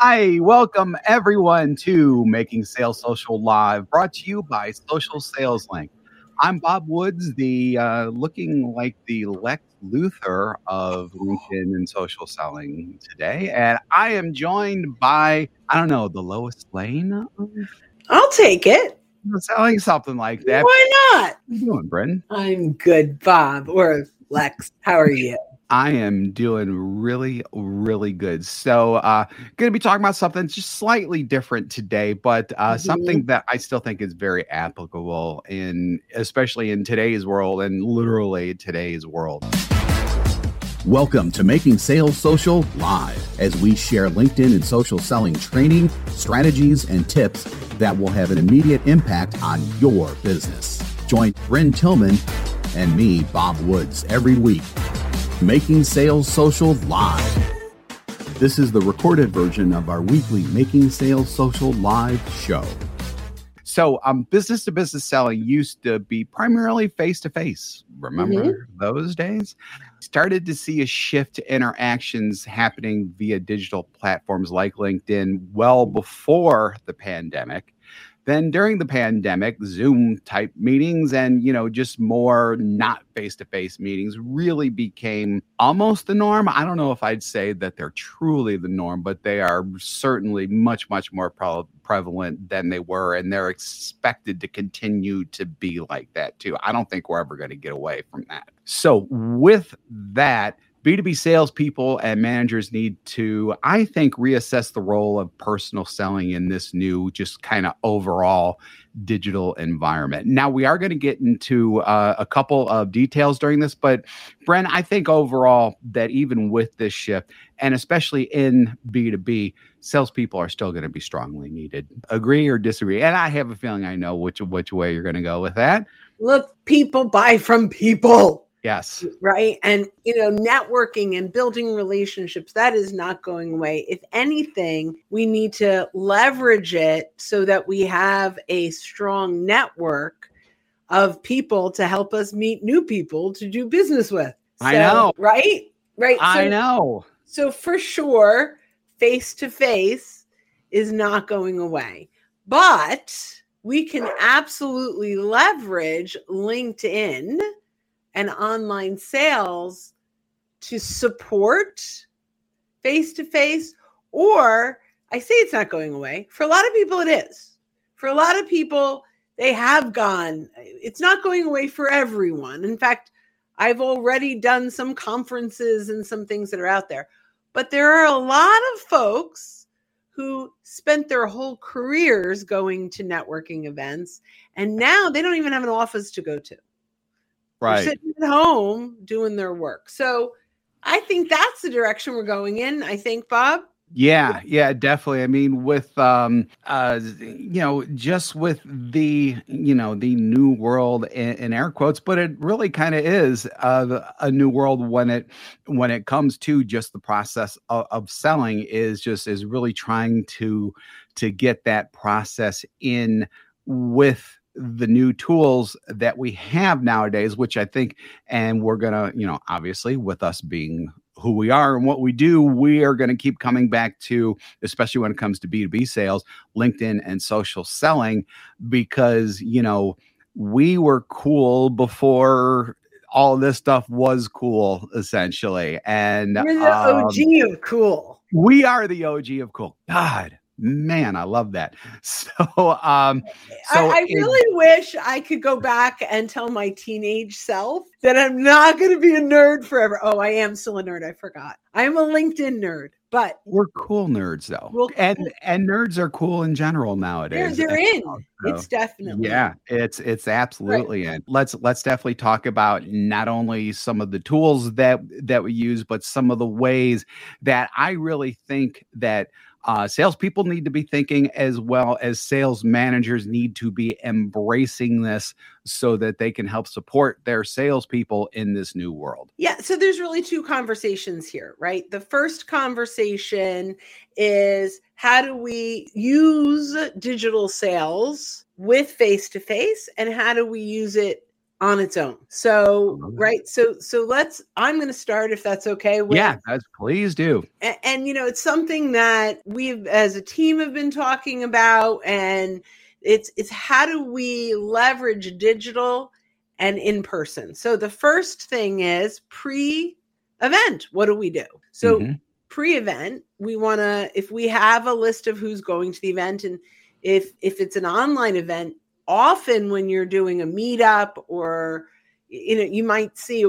Hi, welcome everyone to Making Sales Social Live, brought to you by Social Sales Link. I'm Bob Woods, the uh, looking like the Lex Luthor of LinkedIn and social selling today, and I am joined by I don't know the Lois Lane. I'll take it. Selling something like that. Why not? How you doing, Brendan? I'm good, Bob or Lex. How are you? I am doing really, really good. So, uh, going to be talking about something just slightly different today, but uh, Mhm. something that I still think is very applicable in, especially in today's world and literally today's world. Welcome to Making Sales Social Live as we share LinkedIn and social selling training, strategies, and tips that will have an immediate impact on your business. Join Brynne Tillman and me, Bob Woods, every week. Making Sales Social Live. This is the recorded version of our weekly Making Sales Social Live show. So, um, business to business selling used to be primarily face to face. Remember those days? Started to see a shift to interactions happening via digital platforms like LinkedIn well before the pandemic. Then during the pandemic, Zoom type meetings and, you know, just more not face to face meetings really became almost the norm. I don't know if I'd say that they're truly the norm, but they are certainly much, much more pre- prevalent than they were. And they're expected to continue to be like that too. I don't think we're ever going to get away from that. So, with that, B2B salespeople and managers need to, I think, reassess the role of personal selling in this new, just kind of overall digital environment. Now, we are going to get into uh, a couple of details during this, but Bren, I think overall that even with this shift, and especially in B2B, salespeople are still going to be strongly needed. Agree or disagree? And I have a feeling I know which which way you're going to go with that. Look, people buy from people, Yes. right? And, you know, networking and building relationships, that is not going away. If anything, we need to leverage it so that we have a strong network of people to help us meet new people to do business with. I know. Right? Right. I know. So for sure, face to face is not going away. But we can absolutely leverage LinkedIn and online sales to support face to face or I say it's not going away. For a lot of people it is. For a lot of people they have gone. It's not going away for everyone. In fact, I've already done some conferences and some things that are out there. But there are a lot of folks who spent their whole careers going to networking events and now they don't even have an office to go to. They're Right. sitting at home doing their work. So I think that's the direction we're going in. I think, Bob. Yeah, yeah, definitely. I mean, with um, uh, you know, just with the you know the new world in, in air quotes, but it really kind of is uh, a new world when it when it comes to just the process of, of selling is just is really trying to to get that process in with the new tools that we have nowadays, which I think, and we're gonna, you know, obviously with us being who we are and what we do, we are going to keep coming back to, especially when it comes to B2B sales, LinkedIn and social selling, because, you know, we were cool before all this stuff was cool, essentially. And You're the um, OG of cool. we are the OG of cool. God, man, I love that. So, um, so I, I it- really wish I could go back and tell my teenage self that I'm not going to be a nerd forever. Oh, I am still a nerd. I forgot. I'm a LinkedIn nerd, but we're cool nerds though. We're and and nerds are cool in general they're, nowadays. they're in. so- It's definitely. Yeah, it's it's absolutely in. Let's let's definitely talk about not only some of the tools that that we use, but some of the ways that I really think that uh, salespeople need to be thinking, as well as sales managers need to be embracing this, so that they can help support their salespeople in this new world. Yeah, so there's really two conversations here, right? The first conversation is how do we use digital sales with face to face and how do we use it on its own. So, right. So, so let's, I'm going to start if that's okay. With, yeah, guys, please do. And, and, you know, it's something that we've, as a team, have been talking about, and it's, it's how do we leverage digital and in person? So, the first thing is pre event. What do we do? So, mm-hmm. pre event, we want to, if we have a list of who's going to the event and if if it's an online event often when you're doing a meetup or you know you might see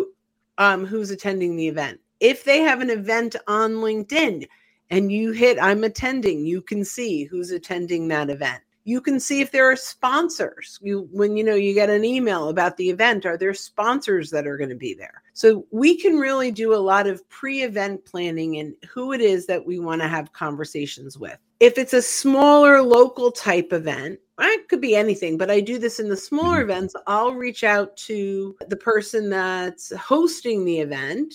um, who's attending the event. If they have an event on linkedin and you hit i'm attending you can see who's attending that event you can see if there are sponsors you when you know you get an email about the event are there sponsors that are going to be there so we can really do a lot of pre-event planning and who it is that we want to have conversations with if it's a smaller local type event it could be anything, but I do this in the smaller mm-hmm. events. I'll reach out to the person that's hosting the event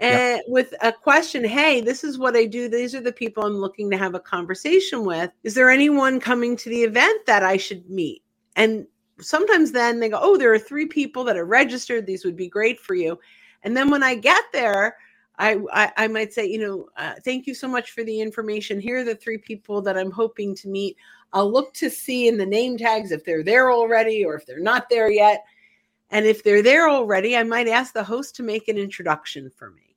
and yep. with a question hey this is what i do these are the people i'm looking to have a conversation with is there anyone coming to the event that i should meet and sometimes then they go oh there are three people that are registered these would be great for you and then when i get there I, I, I might say, you know, uh, thank you so much for the information. Here are the three people that I'm hoping to meet. I'll look to see in the name tags if they're there already or if they're not there yet. And if they're there already, I might ask the host to make an introduction for me.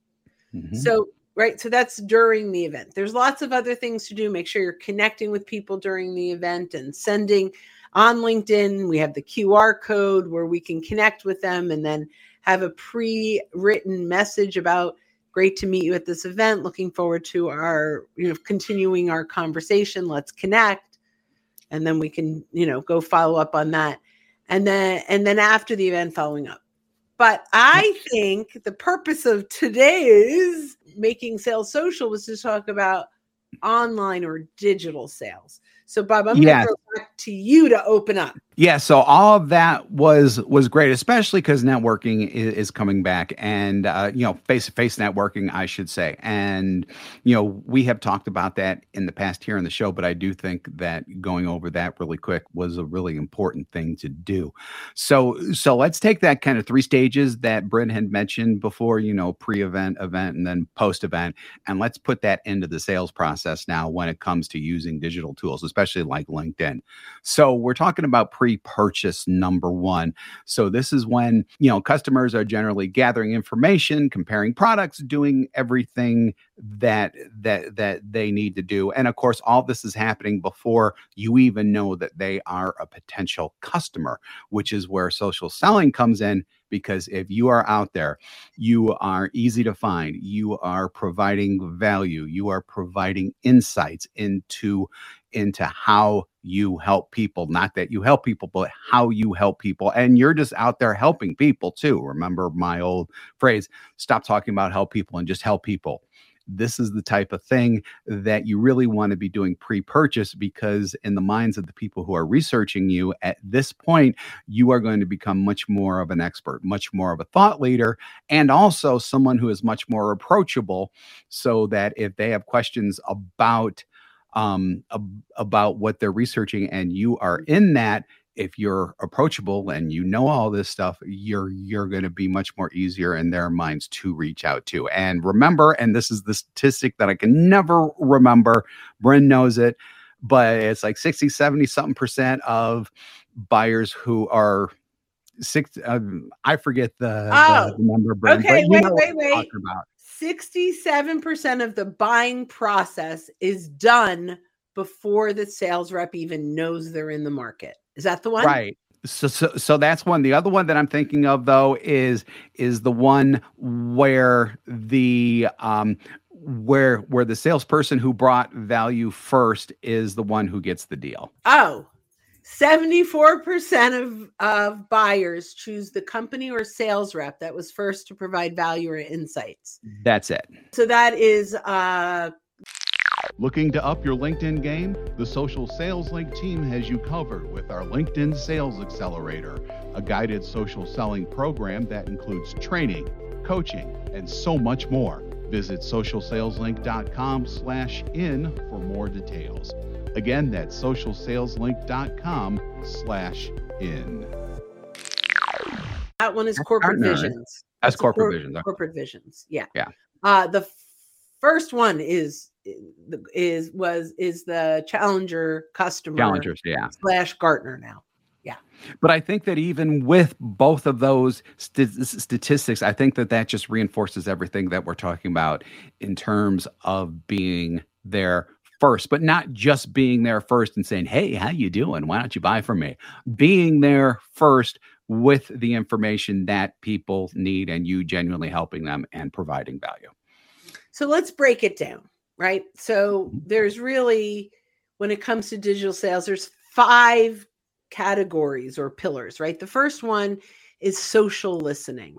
Mm-hmm. So, right. So that's during the event. There's lots of other things to do. Make sure you're connecting with people during the event and sending on LinkedIn. We have the QR code where we can connect with them and then have a pre written message about Great to meet you at this event. Looking forward to our, you know, continuing our conversation. Let's connect. And then we can, you know, go follow up on that. And then and then after the event following up. But I think the purpose of today's making sales social was to talk about online or digital sales. So, Bob, I'm yeah. going to back to you to open up. Yeah, so all of that was was great, especially because networking is, is, coming back, and uh, you know, face to face networking, I should say. And you know, we have talked about that in the past here in the show, but I do think that going over that really quick was a really important thing to do. So, so let's take that kind of three stages that Brynne had mentioned before. You know, pre-event, event, and then post-event, and let's put that into the sales process now when it comes to using digital tools, especially like LinkedIn. So we're talking about pre-purchase number one. So this is when, you know, customers are generally gathering information, comparing products, doing everything that that that they need to do. And of course, all this is happening before you even know that they are a potential customer, which is where social selling comes in because if you are out there, you are easy to find, you are providing value, you are providing insights into into how you help people. Not that you help people, but how you help people. And you're just out there helping people too. Remember my old phrase stop talking about help people and just help people. This is the type of thing that you really want to be doing pre purchase because, in the minds of the people who are researching you at this point, you are going to become much more of an expert, much more of a thought leader, and also someone who is much more approachable so that if they have questions about um, ab- about what they're researching and you are mm-hmm. in that if you're approachable and you know all this stuff you're you're going to be much more easier in their minds to reach out to. And remember and this is the statistic that i can never remember Brynne knows it but it's like 60 70 something percent of buyers who are six uh, i forget the, oh, the number Brynne, okay wait wait wait 67% of the buying process is done before the sales rep even knows they're in the market. Is that the one? Right. So, so, so that's one. The other one that I'm thinking of though is is the one where the um where where the salesperson who brought value first is the one who gets the deal. Oh, 74% of, of buyers choose the company or sales rep that was first to provide value or insights. That's it. So that is uh Looking to up your LinkedIn game? The Social Sales Link team has you covered with our LinkedIn Sales Accelerator, a guided social selling program that includes training, coaching, and so much more. Visit socialsaleslink.com slash in for more details. Again, that's socialsaleslink.com slash in. That one is corporate Gartner, right? visions. That's a corporate cor- visions. okay. Corporate visions. Yeah. Yeah. Uh, the f- first one is is was is the challenger customer Challengers, yeah. slash Gartner now. Yeah. But I think that even with both of those st- statistics, I think that that just reinforces everything that we're talking about in terms of being there first, but not just being there first and saying, "Hey, how you doing? Why don't you buy from me?" Being there first with the information that people need and you genuinely helping them and providing value. So let's break it down, right? So Mhm. there's really, when it comes to digital sales, there's five categories or pillars, right? The first one is social listening.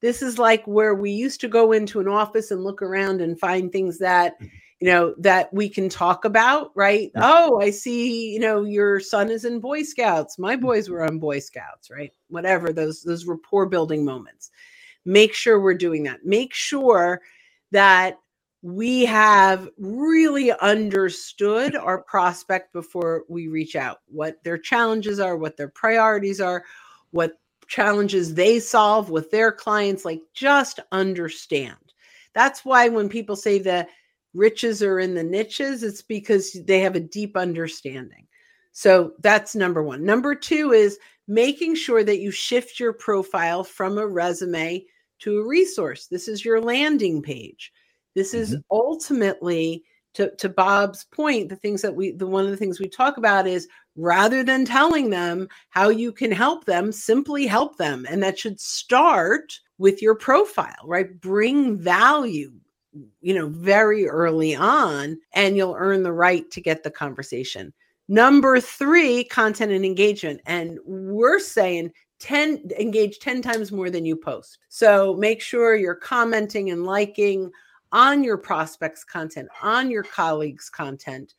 This is like where we used to go into an office and look around and find things that, you know, that we can talk about, right? Yeah. Oh, I see, you know, your son is in Boy Scouts. My mm. boys were on Boy Scouts, right? Whatever, those those rapport building moments. Make sure we're doing that. Make sure that we have really understood our prospect before we reach out, what their challenges are, what their priorities are, what challenges they solve with their clients. Like, just understand. That's why when people say the riches are in the niches, it's because they have a deep understanding. So that's number one. Number two is making sure that you shift your profile from a resume to a resource. This is your landing page. This is mm-hmm. ultimately to, to Bob's point, the things that we the one of the things we talk about is rather than telling them how you can help them, simply help them. And that should start with your profile, right? Bring value, you know, very early on, and you'll earn the right to get the conversation. Number three, content and engagement. And we're saying 10 engage 10 times more than you post. So make sure you're commenting and liking on your prospects content, on your colleagues content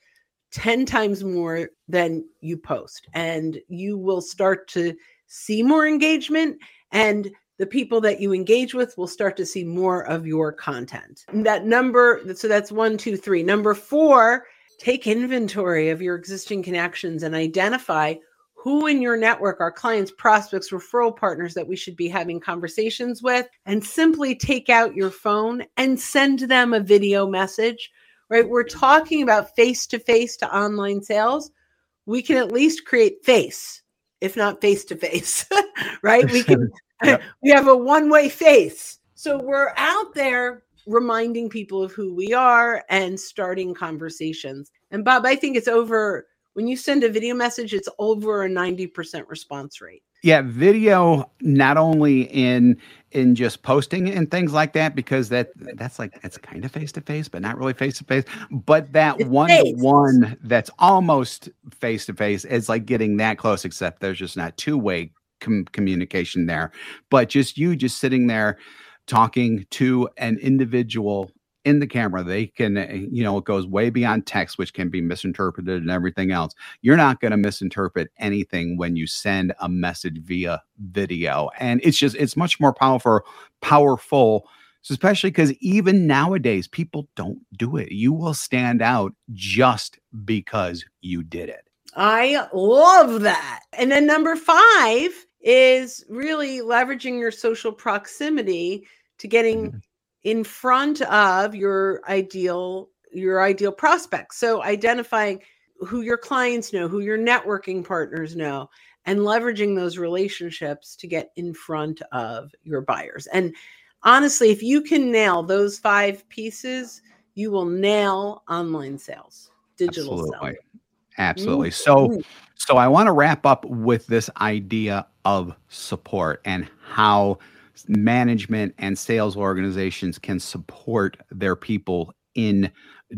10 times more than you post and you will start to see more engagement and the people that you engage with will start to see more of your content. That number, so that's one, two, three. Number four, take inventory of your existing connections and identify who in your network are clients, prospects, referral partners that we should be having conversations with, and simply take out your phone and send them a video message. Right? We're talking about face to face to online sales. We can at least create face, if not face to face, right? We can, Yep. we have a one way face. So we're out there reminding people of who we are and starting conversations. And Bob, I think it's over when you send a video message, it's over a 90% response rate. Yeah, video not only in in just posting and things like that because that that's like it's kind of face to face but not really face to face but that It's one to one that's almost face to face is like getting that close except there's just not two way com- communication there. But just you just sitting there talking to an individual in the camera they can uh, you know it goes way beyond text which can be misinterpreted and everything else. You're not going to misinterpret anything when you send a message via video. And it's just it's much more powerful powerful especially because even nowadays people don't do it. You will stand out just because you did it. I love that. And then number five is really leveraging your social proximity to getting Mhm. in front of your ideal your ideal prospects. So identifying who your clients know, who your networking partners know, and leveraging those relationships to get in front of your buyers. And honestly, if you can nail those five pieces, you will nail online sales, digital absolutely sales. Absolutely so. So I want to wrap up with this idea of support and how management and sales organizations can support their people in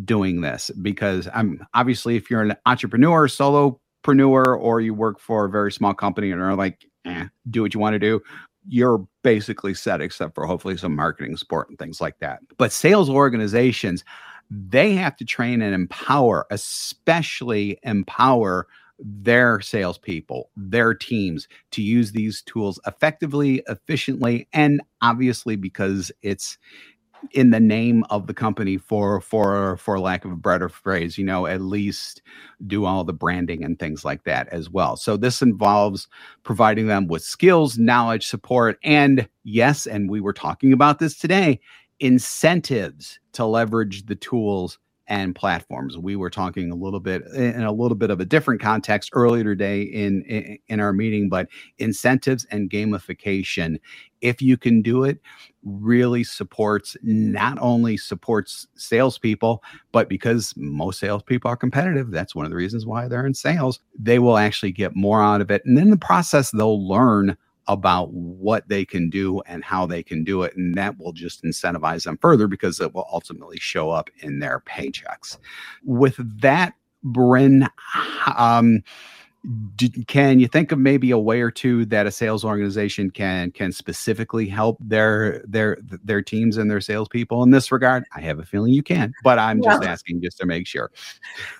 doing this because I'm obviously if you're an entrepreneur, solopreneur, or you work for a very small company and are like, eh, do what you want to do, you're basically set except for hopefully some marketing support and things like that. But sales organizations, they have to train and empower, especially empower their salespeople, their teams to use these tools effectively, efficiently, and obviously because it's in the name of the company for for for lack of a better phrase you know at least do all the branding and things like that as well. So this involves providing them with skills knowledge support and yes and we were talking about this today incentives to leverage the tools and platforms. We were talking a little bit in a little bit of a different context earlier today in, in, in our meeting, but incentives and gamification, if you can do it, really supports not only supports salespeople, but because most salespeople are competitive, that's one of the reasons why they're in sales. They will actually get more out of it, and in the process, they'll learn about what they can do and how they can do it. And that will just incentivize them further because it will ultimately show up in their paychecks. With that, Brynne, um, can you think of maybe a way or two that a sales organization can can specifically help their their their teams and their salespeople in this regard? I have a feeling you can, but I'm just asking just to make sure.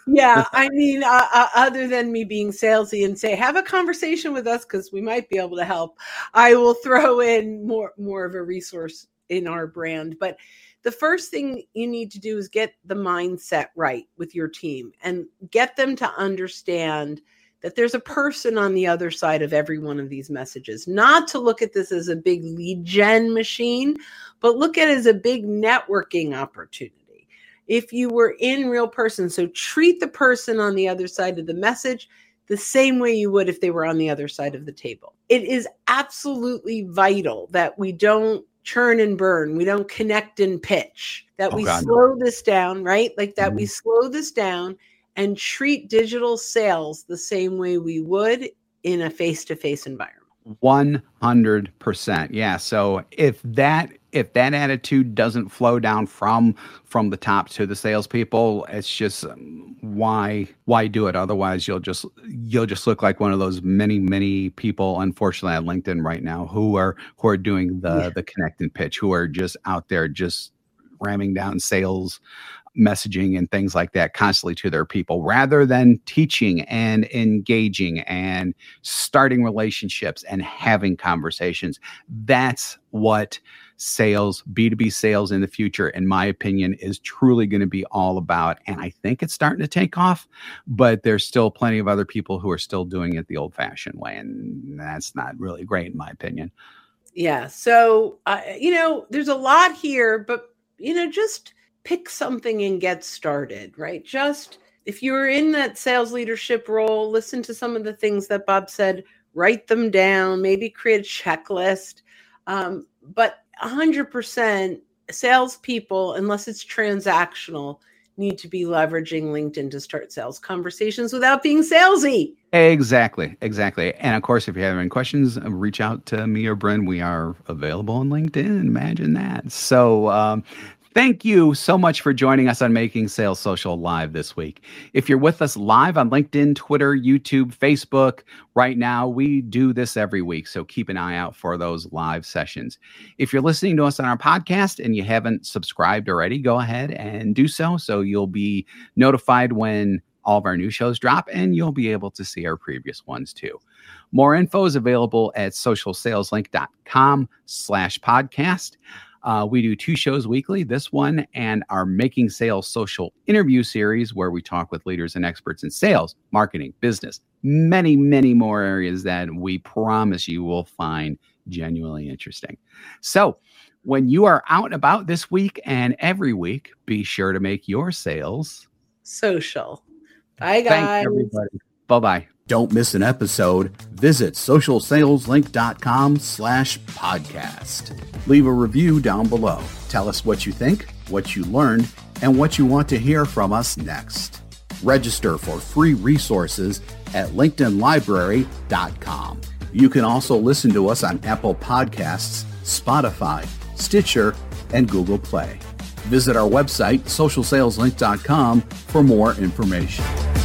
Yeah, I mean, uh, uh, other than me being salesy and say have a conversation with us because we might be able to help, I will throw in more more of a resource in our brand, but the first thing you need to do is get the mindset right with your team and get them to understand that there's a person on the other side of every one of these messages. Not to look at this as a big lead gen machine, but look at it as a big networking opportunity. If you were in real person, so treat the person on the other side of the message the same way you would if they were on the other side of the table. It is absolutely vital that we don't churn and burn, we don't connect and pitch, that oh, we God. slow this down, right? Like that mm-hmm. we slow this down and treat digital sales the same way we would in a face-to-face environment. 100%. Yeah, so if that if that attitude doesn't flow down from from the top to the salespeople, it's just um, why why do it? Otherwise, you'll just you'll just look like one of those many many people, unfortunately, on LinkedIn right now who are who are doing the yeah. the connect and pitch, who are just out there just ramming down sales messaging and things like that constantly to their people rather than teaching and engaging and starting relationships and having conversations. That's what sales, B2B sales in the future, in my opinion, is truly going to be all about. And I think it's starting to take off, but there's still plenty of other people who are still doing it the old fashioned way. And that's not really great, in my opinion. Yeah. So, uh, you know, there's a lot here, but, you know, just pick something and get started, right? Just if you're in that sales leadership role, listen to some of the things that Bob said, write them down, maybe create a checklist. Um, but 100% salespeople, unless it's transactional, need to be leveraging LinkedIn to start sales conversations without being salesy. Exactly, exactly. And of course, if you have any questions, reach out to me or Brynne. We are available on LinkedIn. Imagine that. So, um, Thank you so much for joining us on Making Sales Social Live this week. If you're with us live on LinkedIn, Twitter, YouTube, Facebook, right now, we do this every week. So keep an eye out for those live sessions. If you're listening to us on our podcast and you haven't subscribed already, go ahead and do so. So you'll be notified when all of our new shows drop and you'll be able to see our previous ones too. More info is available at socialsaleslink.com slash podcast. Uh, we do two shows weekly this one and our Making Sales Social interview series, where we talk with leaders and experts in sales, marketing, business, many, many more areas that we promise you will find genuinely interesting. So, when you are out and about this week and every week, be sure to make your sales social. Bye, guys. Bye bye. Don't miss an episode. Visit socialsaleslink.com slash podcast. Leave a review down below. Tell us what you think, what you learned, and what you want to hear from us next. Register for free resources at linkedinlibrary.com. You can also listen to us on Apple Podcasts, Spotify, Stitcher, and Google Play. Visit our website, socialsaleslink.com, for more information.